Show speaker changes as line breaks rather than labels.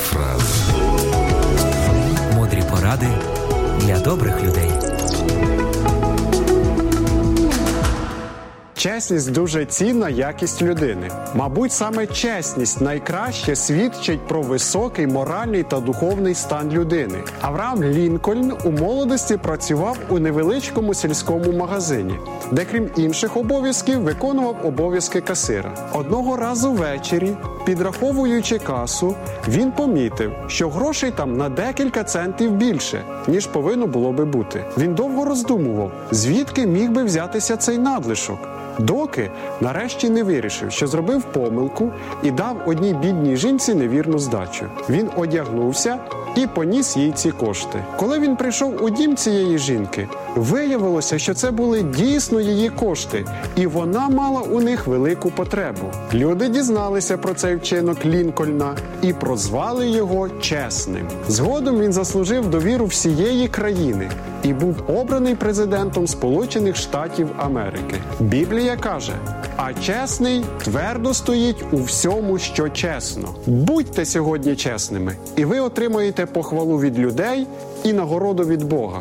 фраза.
Мудрі поради для добрих людей.
Чесність дуже цінна якість людини. Мабуть, саме чесність найкраще свідчить про високий моральний та духовний стан людини. Авраам Лінкольн у молодості працював у невеличкому сільському магазині, де, крім інших обов'язків, виконував обов'язки касира. Одного разу ввечері, підраховуючи касу, він помітив, що грошей там на декілька центів більше, ніж повинно було би бути. Він довго роздумував, звідки міг би взятися цей надлишок. Доки нарешті не вирішив, що зробив помилку і дав одній бідній жінці невірну здачу. Він одягнувся і поніс їй ці кошти. Коли він прийшов у дім цієї жінки, виявилося, що це були дійсно її кошти, і вона мала у них велику потребу. Люди дізналися про цей вчинок Лінкольна і прозвали його чесним. Згодом він заслужив довіру всієї країни і був обраний президентом Сполучених Штатів Америки. Біблія каже: а чесний твердо стоїть у всьому, що чесно. Будьте сьогодні чесними, і ви отримаєте похвалу від людей і нагороду від Бога.